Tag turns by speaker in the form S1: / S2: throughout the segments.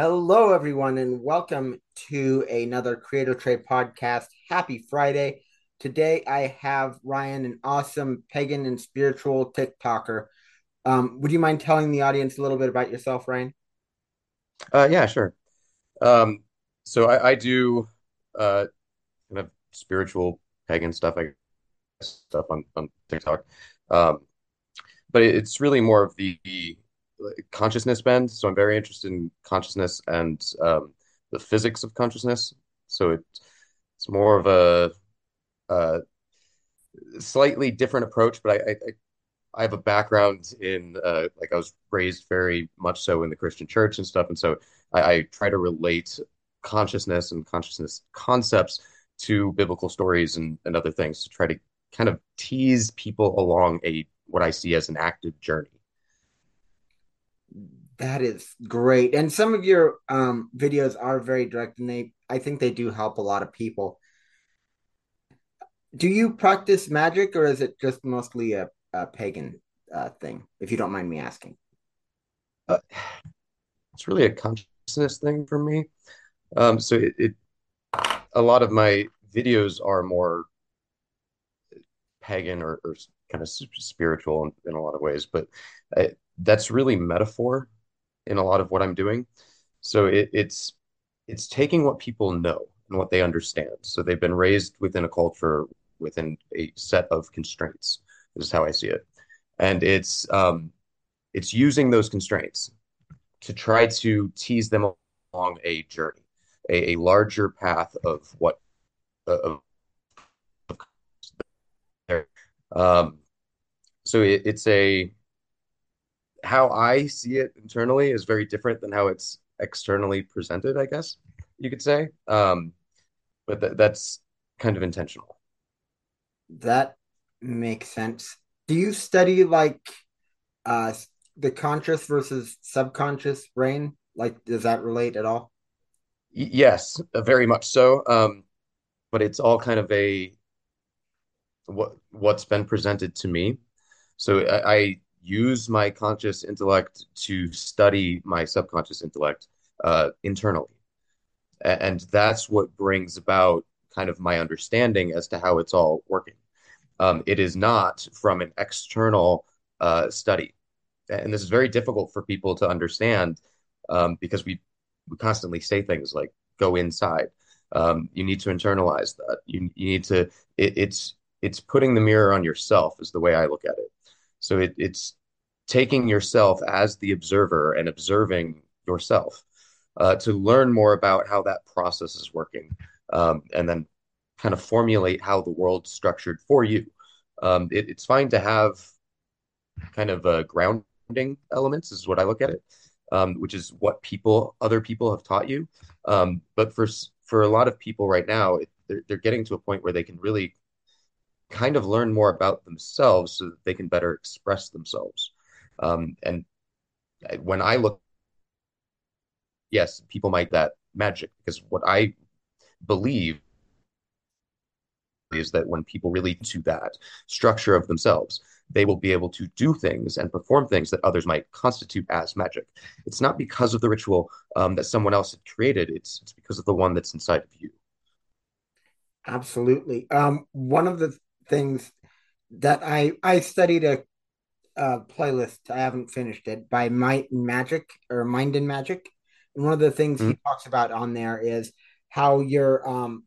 S1: Hello, everyone, and welcome to another Creator Trade podcast. Happy Friday. Today, I have Ryan, an awesome pagan and spiritual TikToker. Um, would you mind telling the audience a little bit about yourself, Ryan?
S2: Uh, yeah, sure. Um, so I, I do uh, kind of spiritual pagan stuff, I guess, stuff on, on TikTok. Um, but it's really more of the, the consciousness bend. So I'm very interested in consciousness and um, the physics of consciousness. So it, it's more of a, a slightly different approach, but I, I, I have a background in uh, like I was raised very much so in the Christian church and stuff, and so I, I try to relate consciousness and consciousness concepts to biblical stories and, and other things to try to kind of tease people along a what I see as an active journey.
S1: That is great. And some of your um, videos are very direct and they I think they do help a lot of people. Do you practice magic or is it just mostly a, a pagan uh, thing, if you don't mind me asking?
S2: Uh, it's really a consciousness thing for me. Um, so it, it, a lot of my videos are more pagan or, or kind of spiritual in, in, a lot of ways, but I, uh, that's really metaphor in a lot of what I'm doing. So it, it's it's taking what people know and what they understand. So they've been raised within a culture within a set of constraints. This is how I see it, and it's um, it's using those constraints to try to tease them along a journey, a, a larger path of what of, of um, so it, it's a how I see it internally is very different than how it's externally presented, I guess you could say. Um, but th- that's kind of intentional.
S1: That makes sense. Do you study like uh, the conscious versus subconscious brain? Like, does that relate at all?
S2: Y- yes, uh, very much so. Um, but it's all kind of a what what's been presented to me. So I, I use my conscious intellect to study my subconscious intellect uh, internally. And that's what brings about kind of my understanding as to how it's all working. Um, it is not from an external uh, study. And this is very difficult for people to understand um, because we, we constantly say things like, go inside. Um, you need to internalize that. You, you need to, it, it's, it's putting the mirror on yourself is the way I look at it. So it, it's taking yourself as the observer and observing yourself uh, to learn more about how that process is working um, and then kind of formulate how the world's structured for you. Um, it, it's fine to have kind of a grounding elements is what I look at it, um, which is what people, other people have taught you. Um, but for for a lot of people right now, they're, they're getting to a point where they can really kind of learn more about themselves so that they can better express themselves. Um, and when I look, yes, people might that magic because what I believe is that when people really to that structure of themselves, they will be able to do things and perform things that others might constitute as magic. It's not because of the ritual um, that someone else had created. It's it's because of the one that's inside of you.
S1: Absolutely. Um, one of the things that I I studied a uh, playlist. I haven't finished it by Might and Magic or Mind and Magic. And one of the things mm-hmm. he talks about on there is how your um,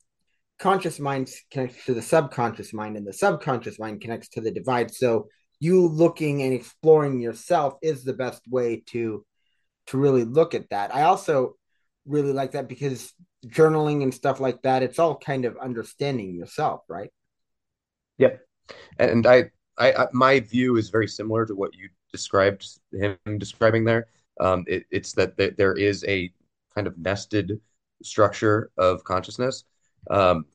S1: conscious mind connects to the subconscious mind, and the subconscious mind connects to the divide. So you looking and exploring yourself is the best way to to really look at that. I also really like that because journaling and stuff like that, it's all kind of understanding yourself, right?
S2: Yep. And I I, I, my view is very similar to what you described him describing there. Um, it, it's that th- there is a kind of nested structure of consciousness. Um,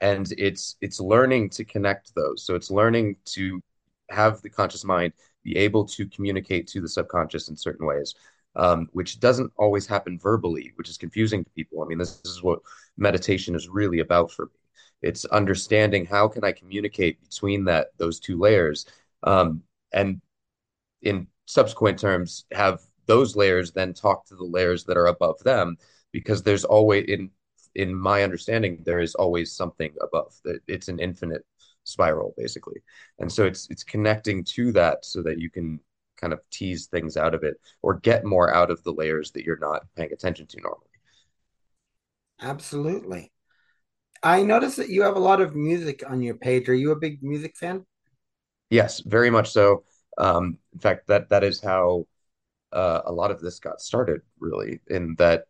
S2: and it's it's learning to connect those. So it's learning to have the conscious mind be able to communicate to the subconscious in certain ways, um, which doesn't always happen verbally, which is confusing to people. I mean, this, this is what meditation is really about for me. It's understanding how can I communicate between that those two layers, um, and in subsequent terms, have those layers then talk to the layers that are above them, because there's always in in my understanding there is always something above. It's an infinite spiral basically, and so it's it's connecting to that so that you can kind of tease things out of it or get more out of the layers that you're not paying attention to normally.
S1: Absolutely. I noticed that you have a lot of music on your page. Are you a big music fan?
S2: Yes, very much so. Um, in fact, that that is how uh, a lot of this got started, really, in that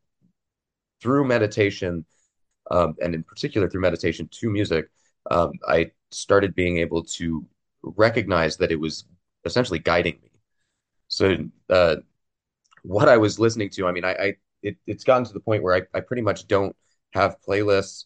S2: through meditation, um, and in particular through meditation to music, um, I started being able to recognize that it was essentially guiding me. So, uh, what I was listening to, I mean, I, I it, it's gotten to the point where I, I pretty much don't have playlists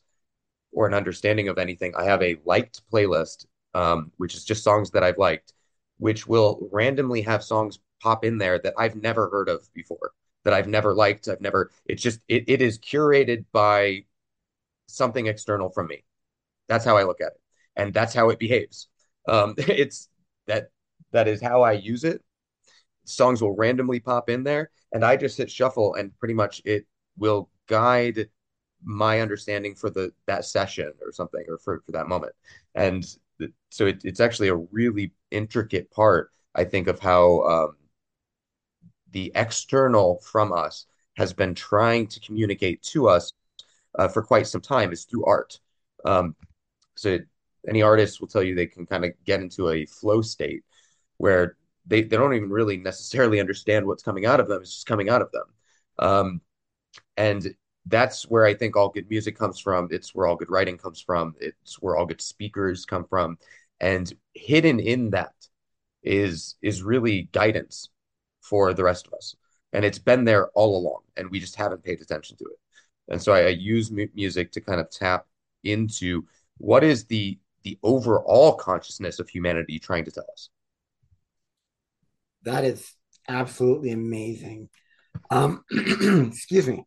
S2: or an understanding of anything. I have a liked playlist, um, which is just songs that I've liked, which will randomly have songs pop in there that I've never heard of before, that I've never liked. I've never, it's just, it, it is curated by something external from me. That's how I look at it. And that's how it behaves. Um, it's that, that is how I use it. Songs will randomly pop in there and I just hit shuffle and pretty much it will guide my understanding for the that session or something or for, for that moment. And so it, it's actually a really intricate part i think of how um, the external from us has been trying to communicate to us uh, for quite some time is through art. Um, so it, any artist will tell you they can kind of get into a flow state where they, they don't even really necessarily understand what's coming out of them it's just coming out of them. Um, and that's where I think all good music comes from. It's where all good writing comes from. It's where all good speakers come from. And hidden in that is is really guidance for the rest of us. And it's been there all along, and we just haven't paid attention to it. And so I, I use mu- music to kind of tap into what is the the overall consciousness of humanity trying to tell us.
S1: That is absolutely amazing. Um, excuse me.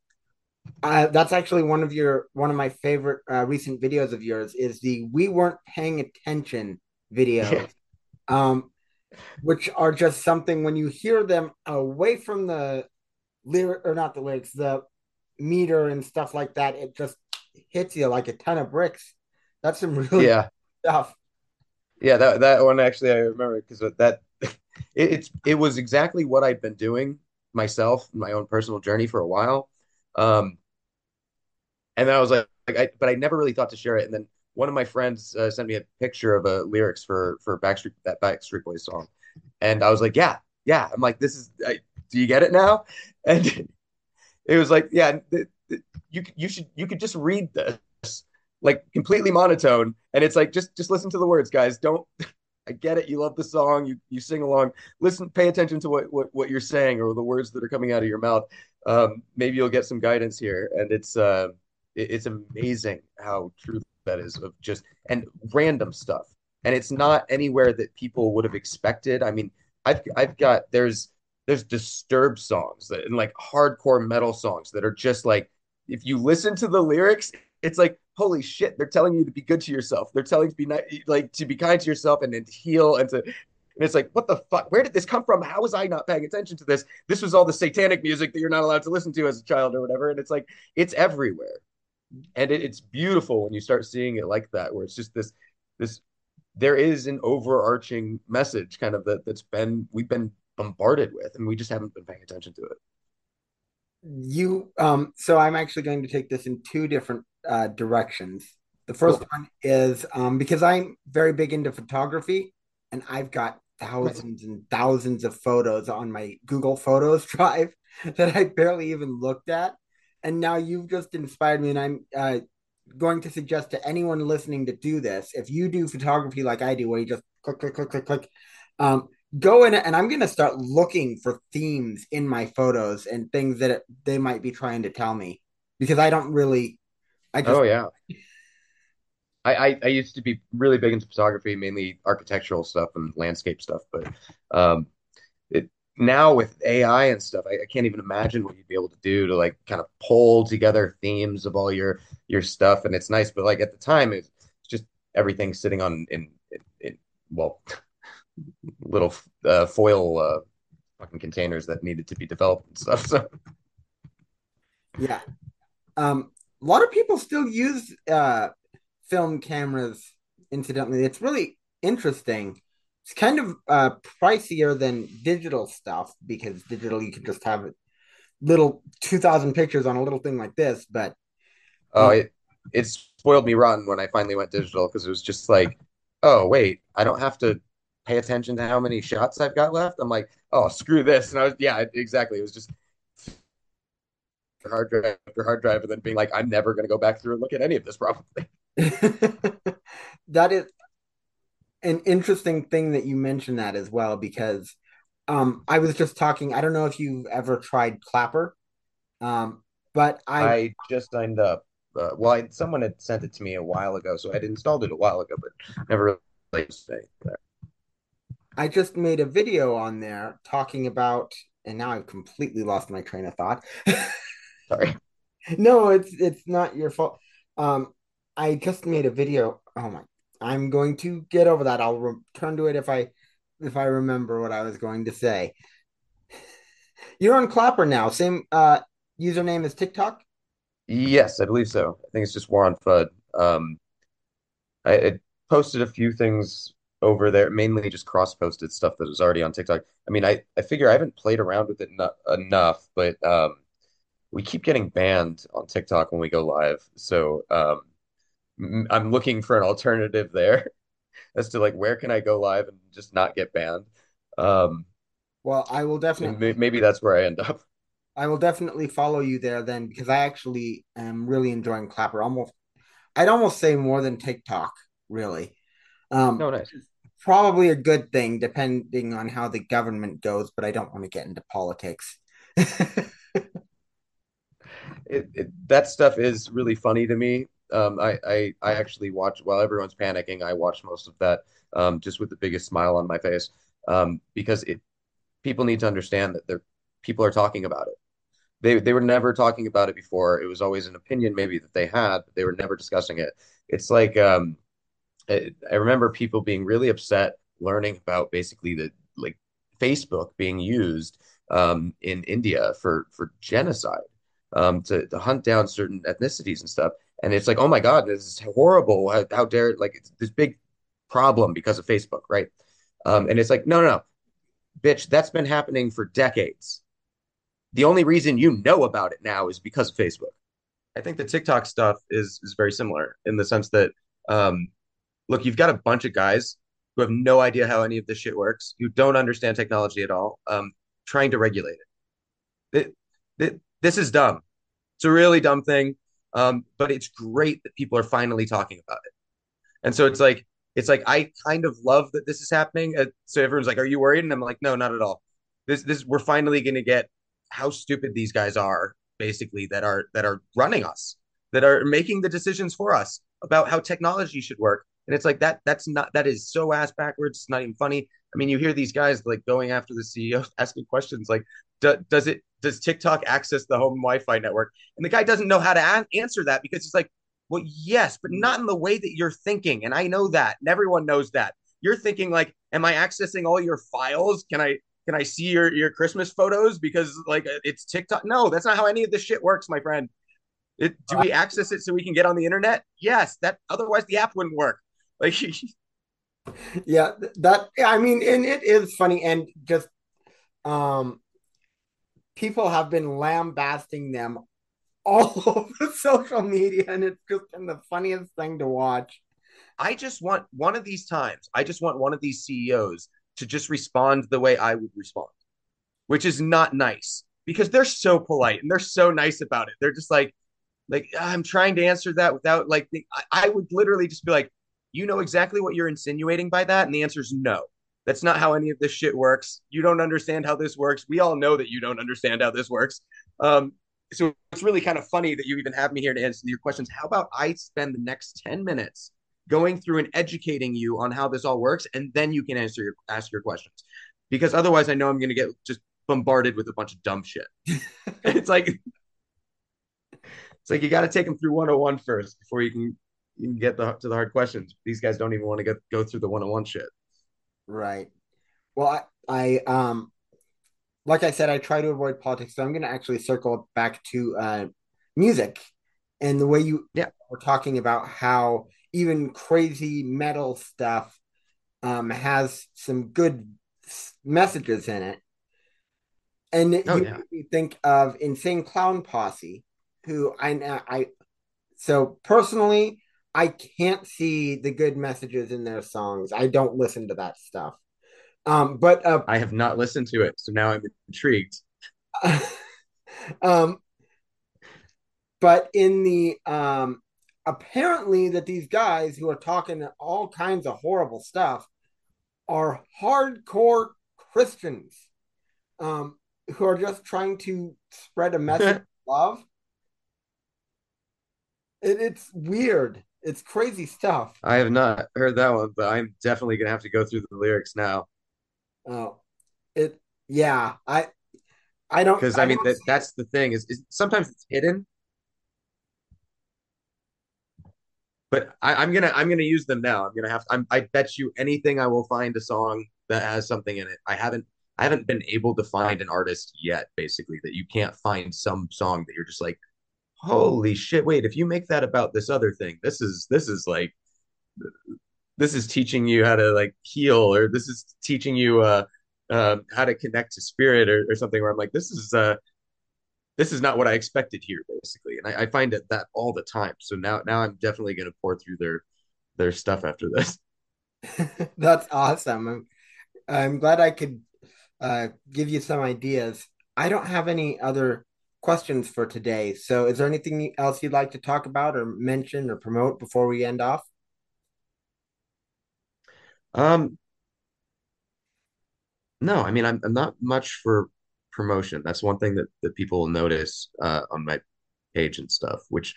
S1: Uh, that's actually one of your one of my favorite uh, recent videos of yours is the we weren't paying attention videos, um, which are just something when you hear them away from the lyric or not the lyrics, the meter and stuff like that, it just hits you like a ton of bricks. That's some really
S2: yeah
S1: stuff.
S2: Yeah, that that one actually I remember because that it, it's it was exactly what I'd been doing myself, my own personal journey for a while. Um, and then I was like, like I, but I never really thought to share it. And then one of my friends uh, sent me a picture of a uh, lyrics for for Backstreet that Backstreet Boys song, and I was like, yeah, yeah. I'm like, this is. I, do you get it now? And it was like, yeah, th- th- you you should you could just read this like completely monotone, and it's like just just listen to the words, guys. Don't. I get it. You love the song. You you sing along. Listen, pay attention to what what what you're saying or the words that are coming out of your mouth. Um, maybe you'll get some guidance here. And it's uh, it's amazing how true that is of just and random stuff. And it's not anywhere that people would have expected. I mean, I've I've got there's there's Disturbed songs that and like hardcore metal songs that are just like if you listen to the lyrics, it's like holy shit, they're telling you to be good to yourself. They're telling you to be not, like to be kind to yourself and, and to heal and to and it's like, what the fuck? Where did this come from? How was I not paying attention to this? This was all the satanic music that you're not allowed to listen to as a child or whatever. And it's like, it's everywhere and it, it's beautiful when you start seeing it like that where it's just this this there is an overarching message kind of that that's been we've been bombarded with and we just haven't been paying attention to it
S1: you um so i'm actually going to take this in two different uh directions the first cool. one is um because i'm very big into photography and i've got thousands and thousands of photos on my google photos drive that i barely even looked at and now you've just inspired me and i'm uh, going to suggest to anyone listening to do this if you do photography like i do where you just click click click click click um, go in and I'm gonna start looking for themes in my photos and things that it, they might be trying to tell me because I don't really. I just
S2: Oh yeah. I, I, I used to be really big into photography, mainly architectural stuff and landscape stuff, but um, it now with AI and stuff, I, I can't even imagine what you'd be able to do to like kind of pull together themes of all your your stuff, and it's nice. But like at the time, it's just everything sitting on in, in, in well, little uh, foil uh, fucking containers that needed to be developed and stuff. So
S1: yeah. Um, a lot of people still use uh film cameras. Incidentally, it's really interesting. It's kind of uh pricier than digital stuff because digital you can just have little two thousand pictures on a little thing like this, but
S2: oh,
S1: um,
S2: it it spoiled me rotten when I finally went digital because it was just like, oh wait, I don't have to pay attention to how many shots I've got left. I'm like, oh screw this, and I was yeah, exactly. It was just hard drive after hard drive, and then being like, I'm never gonna go back through and look at any of this probably.
S1: that is an interesting thing that you mentioned that as well because um I was just talking I don't know if you've ever tried Clapper um but I
S2: I just signed up. Uh, well, I, someone had sent it to me a while ago, so I'd installed it a while ago, but never really stayed there.
S1: I just made a video on there talking about and now I've completely lost my train of thought.
S2: Sorry.
S1: no, it's it's not your fault. Um I just made a video. Oh my I'm going to get over that. I'll return to it if I if I remember what I was going to say. You're on Clapper now. Same uh username as TikTok?
S2: Yes, I believe so. I think it's just War on FUD. Um, I, I posted a few things over there, mainly just cross-posted stuff that was already on TikTok. I mean, I, I figure I haven't played around with it no enough, but um, we keep getting banned on TikTok when we go live. So um, I'm looking for an alternative there as to like where can I go live and just not get banned. Um,
S1: Well, I will definitely
S2: maybe that's where I end up.
S1: I will definitely follow you there then because I actually am really enjoying Clapper. Almost I'd almost say more than TikTok, really. Um
S2: No, nice.
S1: probably a good thing depending on how the government goes, but I don't want to get into politics.
S2: it, it, that stuff is really funny to me. Um, I, I I actually watch while everyone's panicking. I watch most of that um, just with the biggest smile on my face um, because it people need to understand that they're people are talking about it. They they were never talking about it before. It was always an opinion maybe that they had, but they were never discussing it. It's like um, I, I remember people being really upset learning about basically the like Facebook being used um, in India for for genocide um, to to hunt down certain ethnicities and stuff. And it's like, oh my God, this is horrible. How, how dare like this big problem because of Facebook, right? Um, and it's like, no, no, no, bitch, that's been happening for decades. The only reason you know about it now is because of Facebook. I think the TikTok stuff is is very similar in the sense that um, look, you've got a bunch of guys who have no idea how any of this shit works, who don't understand technology at all, um, trying to regulate it. It, it. This is dumb. It's a really dumb thing, um, but it's great that people are finally talking about it. And so it's like it's like I kind of love that this is happening. Uh, so everyone's like, "Are you worried?" And I'm like, "No, not at all. This this we're finally going to get how stupid these guys are, basically that are that are running us, that are making the decisions for us about how technology should work." And it's like that that's not that is so ass backwards. It's not even funny. I mean, you hear these guys like going after the CEO, asking questions like, "Does it does TikTok access the home Wi-Fi network?" And the guy doesn't know how to answer that because he's like well, yes, but not in the way that you're thinking. And I know that. And everyone knows that. You're thinking like, am I accessing all your files? Can I can I see your your Christmas photos because like it's TikTok? No, that's not how any of this shit works, my friend. It, do we access it so we can get on the internet? Yes, that otherwise the app wouldn't work. Like
S1: yeah, that I mean, and it is funny and just um people have been lambasting them all over social media, and it's just been the funniest thing to watch.
S2: I just want one of these times, I just want one of these CEOs to just respond the way I would respond, which is not nice because they're so polite and they're so nice about it. They're just like, like ah, I'm trying to answer that without like I, I would literally just be like, you know exactly what you're insinuating by that, and the answer is no. That's not how any of this shit works. You don't understand how this works. We all know that you don't understand how this works. Um, so it's really kind of funny that you even have me here to answer your questions. How about I spend the next 10 minutes going through and educating you on how this all works, and then you can answer your ask your questions. Because otherwise I know I'm gonna get just bombarded with a bunch of dumb shit. it's like it's like you got to take them through 101 first before you can you can get the, to the hard questions. These guys don't even want to go go through the 101 shit.
S1: Right. Well, I, I um like I said, I try to avoid politics, so I'm going to actually circle back to uh, music and the way you
S2: yeah.
S1: were talking about how even crazy metal stuff um, has some good messages in it. And oh, you yeah. think of Insane Clown Posse, who I know I so personally I can't see the good messages in their songs. I don't listen to that stuff. Um, but uh,
S2: I have not listened to it, so now I'm intrigued.
S1: um, but in the um, apparently that these guys who are talking all kinds of horrible stuff are hardcore Christians um, who are just trying to spread a message of love. It, it's weird. It's crazy stuff.
S2: I have not heard that one, but I'm definitely gonna have to go through the lyrics now.
S1: Oh, it yeah. I I don't
S2: because I, I, mean that, that's the thing is, is sometimes it's hidden, but I, am gonna I'm gonna use them now. I'm gonna have I'm, I bet you anything I will find a song that has something in it. I haven't I haven't been able to find an artist yet, basically, that you can't find some song that you're just like, holy shit! Wait, if you make that about this other thing, this is this is like this is teaching you how to like heal or this is teaching you uh, uh, how to connect to spirit or, or something where i'm like this is uh this is not what i expected here basically. And i, I find it that all the time. So now now i'm definitely going to pour through their their stuff after this.
S1: That's awesome. I'm, I'm glad i could uh, give you some ideas. I don't have any other questions for today so is there anything else you'd like to talk about or mention or promote before we end off
S2: um, no, I mean, I'm, I'm not much for promotion. That's one thing that, that people will notice uh, on my page and stuff, which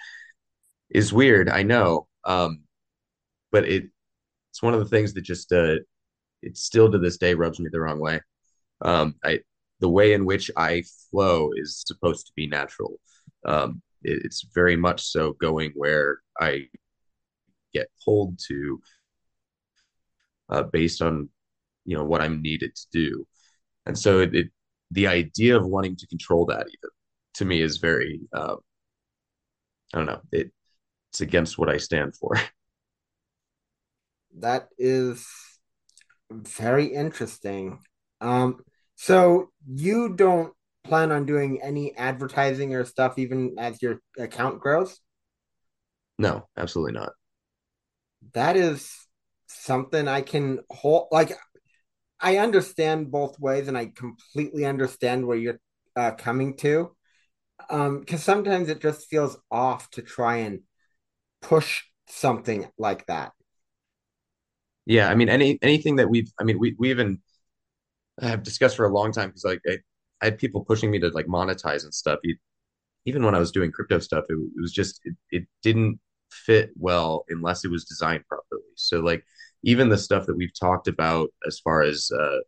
S2: is weird. I know. Um, but it, it's one of the things that just, uh, it still to this day rubs me the wrong way. Um, I, the way in which I flow is supposed to be natural. Um, it, it's very much so going where I get pulled to uh, based on you know what I'm needed to do. And so it, it the idea of wanting to control that even to me is very uh, I don't know it it's against what I stand for.
S1: That is very interesting. Um, so you don't plan on doing any advertising or stuff even as your account grows?
S2: No, absolutely not.
S1: That is something I can hold. Like, I understand both ways, and I completely understand where you're uh, coming to. Um, because sometimes it just feels off to try and push something like that.
S2: Yeah, I mean, any anything that we've, I mean, we we even have discussed for a long time because like I, I, had people pushing me to like monetize and stuff. even when I was doing crypto stuff, it, it was just it, it didn't fit well unless it was designed properly. So like even the stuff that we've talked about as far as uh,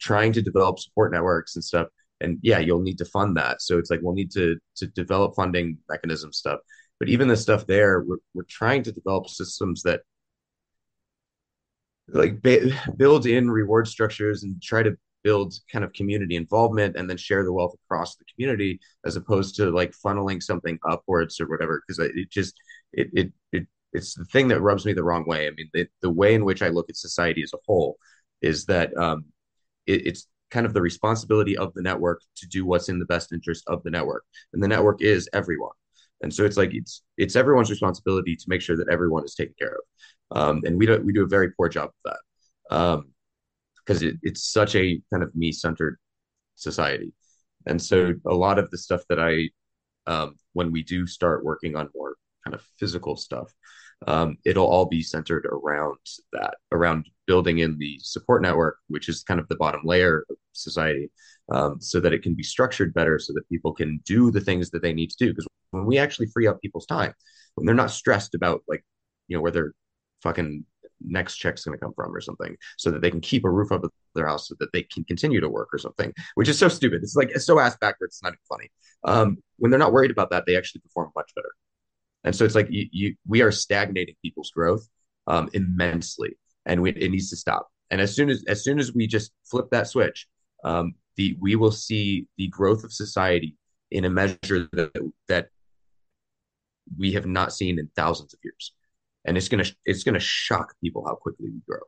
S2: trying to develop support networks and stuff. And yeah, you'll need to fund that. So it's like we'll need to to develop funding mechanism stuff. But even the stuff there, we're we're trying to develop systems that like build in reward structures and try to build kind of community involvement and then share the wealth across the community as opposed to like funneling something upwards or whatever because it just it, it it it's the thing that rubs me the wrong way. I mean, the, the way in which I look at society as a whole is that um, it, it's kind of the responsibility of the network to do what's in the best interest of the network, and the network is everyone. And so it's like it's it's everyone's responsibility to make sure that everyone is taken care of, um, and we do we do a very poor job of that because it, it's such a kind of me centered society, and so a lot of the stuff that I um, when we do start working on more kind of physical stuff. um, it'll all be centered around that, around building in the support network, which is kind of the bottom layer of society, um, so that it can be structured better, so that people can do the things that they need to do. Because when we actually free up people's time, when they're not stressed about like, you know, where their fucking next check's going to come from or something, so that they can keep a roof over their house, so that they can continue to work or something, which is so stupid. It's like it's so ass backwards. It's not even funny. Um, when they're not worried about that, they actually perform much better. And so it's like you, you we are stagnating people's growth um, immensely, and we, it needs to stop. And as soon as as soon as we just flip that switch, um, the we will see the growth of society in a measure that that we have not seen in thousands of years, and it's gonna it's gonna shock people how quickly we grow.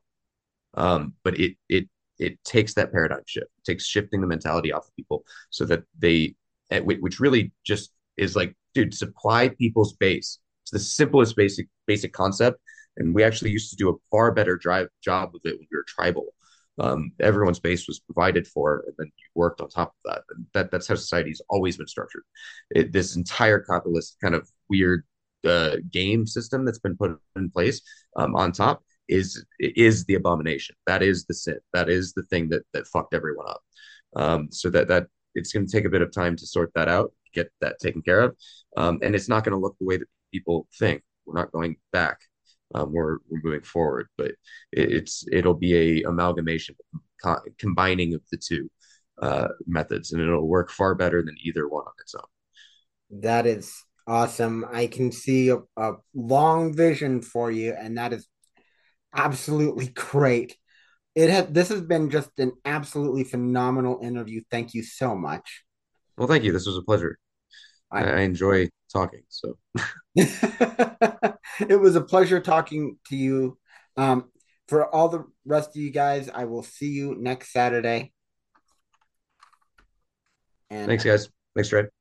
S2: Um, but it it it takes that paradigm shift, it takes shifting the mentality off of people so that they, which really just is like dude, supply people's base. It's the simplest basic basic concept, and we actually used to do a far better drive job with it when we were tribal. Um, everyone's base was provided for, and then you worked on top of that. And that that's how society's always been structured. It, this entire capitalist kind of weird uh, game system that's been put in place um, on top is is the abomination. That is the sin. That is the thing that that fucked everyone up. Um, so that that it's going to take a bit of time to sort that out get that taken care of. Um, and it's not going to look the way that people think. We're not going back. Um, we're, we're moving forward, but it, it's it'll be a amalgamation, co- combining of the two uh, methods, and it'll work far better than either one on its own.
S1: That is awesome. I can see a, a long vision for you, and that is absolutely great. It has this has been just an absolutely phenomenal interview. Thank you so much.
S2: Well, thank you. This was a pleasure. I, I enjoy talking. So
S1: it was a pleasure talking to you. Um, for all the rest of you guys, I will see you next Saturday.
S2: And thanks, guys. Thanks, Dred.